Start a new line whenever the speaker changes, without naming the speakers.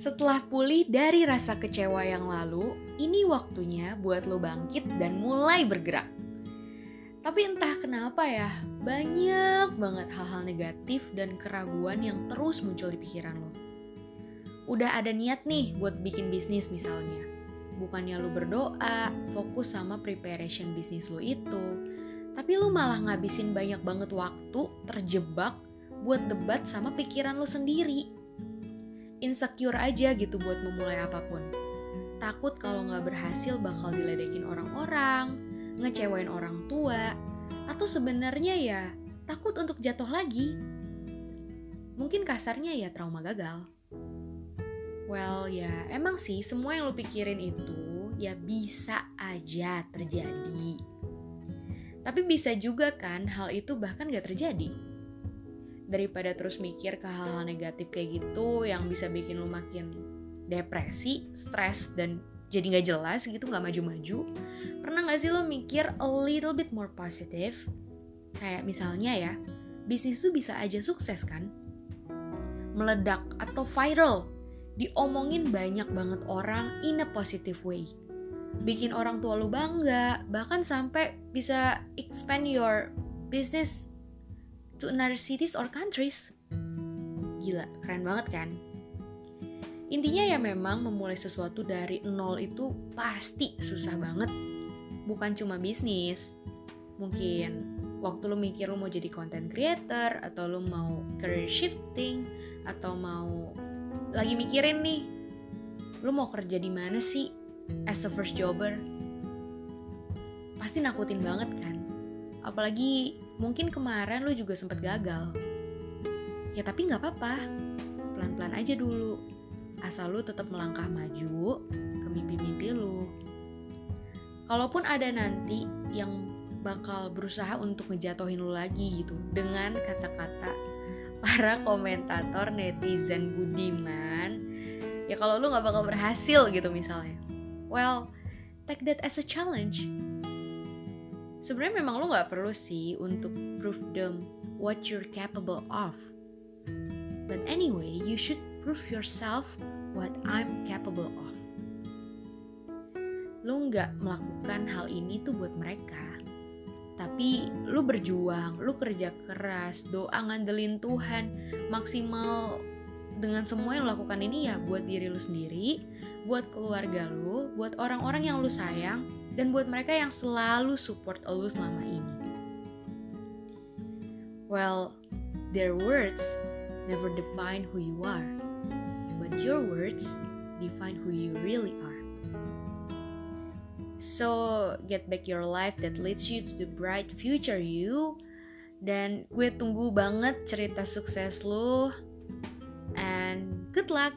Setelah pulih dari rasa kecewa yang lalu, ini waktunya buat lo bangkit dan mulai bergerak. Tapi entah kenapa ya, banyak banget hal-hal negatif dan keraguan yang terus muncul di pikiran lo. Udah ada niat nih buat bikin bisnis misalnya. Bukannya lo berdoa, fokus sama preparation bisnis lo itu. Tapi lo malah ngabisin banyak banget waktu terjebak buat debat sama pikiran lo sendiri. Insecure aja gitu buat memulai apa pun. Takut kalau nggak berhasil bakal diledekin orang-orang, ngecewain orang tua, atau sebenarnya ya takut untuk jatuh lagi. Mungkin kasarnya ya trauma gagal. Well ya emang sih semua yang lo pikirin itu ya bisa aja terjadi. Tapi bisa juga kan hal itu bahkan gak terjadi. Daripada terus mikir ke hal-hal negatif kayak gitu yang bisa bikin lo makin depresi, stres, dan jadi gak jelas gitu gak maju-maju. Pernah gak sih lo mikir a little bit more positive? Kayak misalnya ya bisnis tuh bisa aja sukses kan? Meledak atau viral diomongin banyak banget orang in a positive way. Bikin orang tua lo bangga bahkan sampai bisa expand your business to another cities or countries gila keren banget kan Intinya ya memang memulai sesuatu dari nol itu pasti susah banget. Bukan cuma bisnis. Mungkin waktu lu mikir lu mau jadi content creator atau lu mau career shifting atau mau lagi mikirin nih lu mau kerja di mana sih as a first jobber pasti nakutin banget kan apalagi mungkin kemarin lu juga sempet gagal. Ya tapi nggak apa-apa. Pelan-pelan aja dulu. Asal lu tetap melangkah maju ke mimpi-mimpi lu. Kalaupun ada nanti yang bakal berusaha untuk ngejatohin lu lagi gitu dengan kata-kata para komentator netizen budiman ya kalau lu nggak bakal berhasil gitu misalnya. Well take that as a challenge sebenarnya memang lu nggak perlu sih untuk prove them what you're capable of but anyway you should prove yourself what I'm capable of. Lu nggak melakukan hal ini tuh buat mereka. Tapi lu berjuang, lu kerja keras, doa ngandelin Tuhan, maksimal dengan semua yang lu lakukan ini ya buat diri lu sendiri, buat keluarga lu, buat orang-orang yang lu sayang, dan buat mereka yang selalu support lu selama ini. Well, their words never define who you are, but your words define who you really are. So, get back your life that leads you to the bright future you. Dan gue tunggu banget cerita sukses lu. And good luck!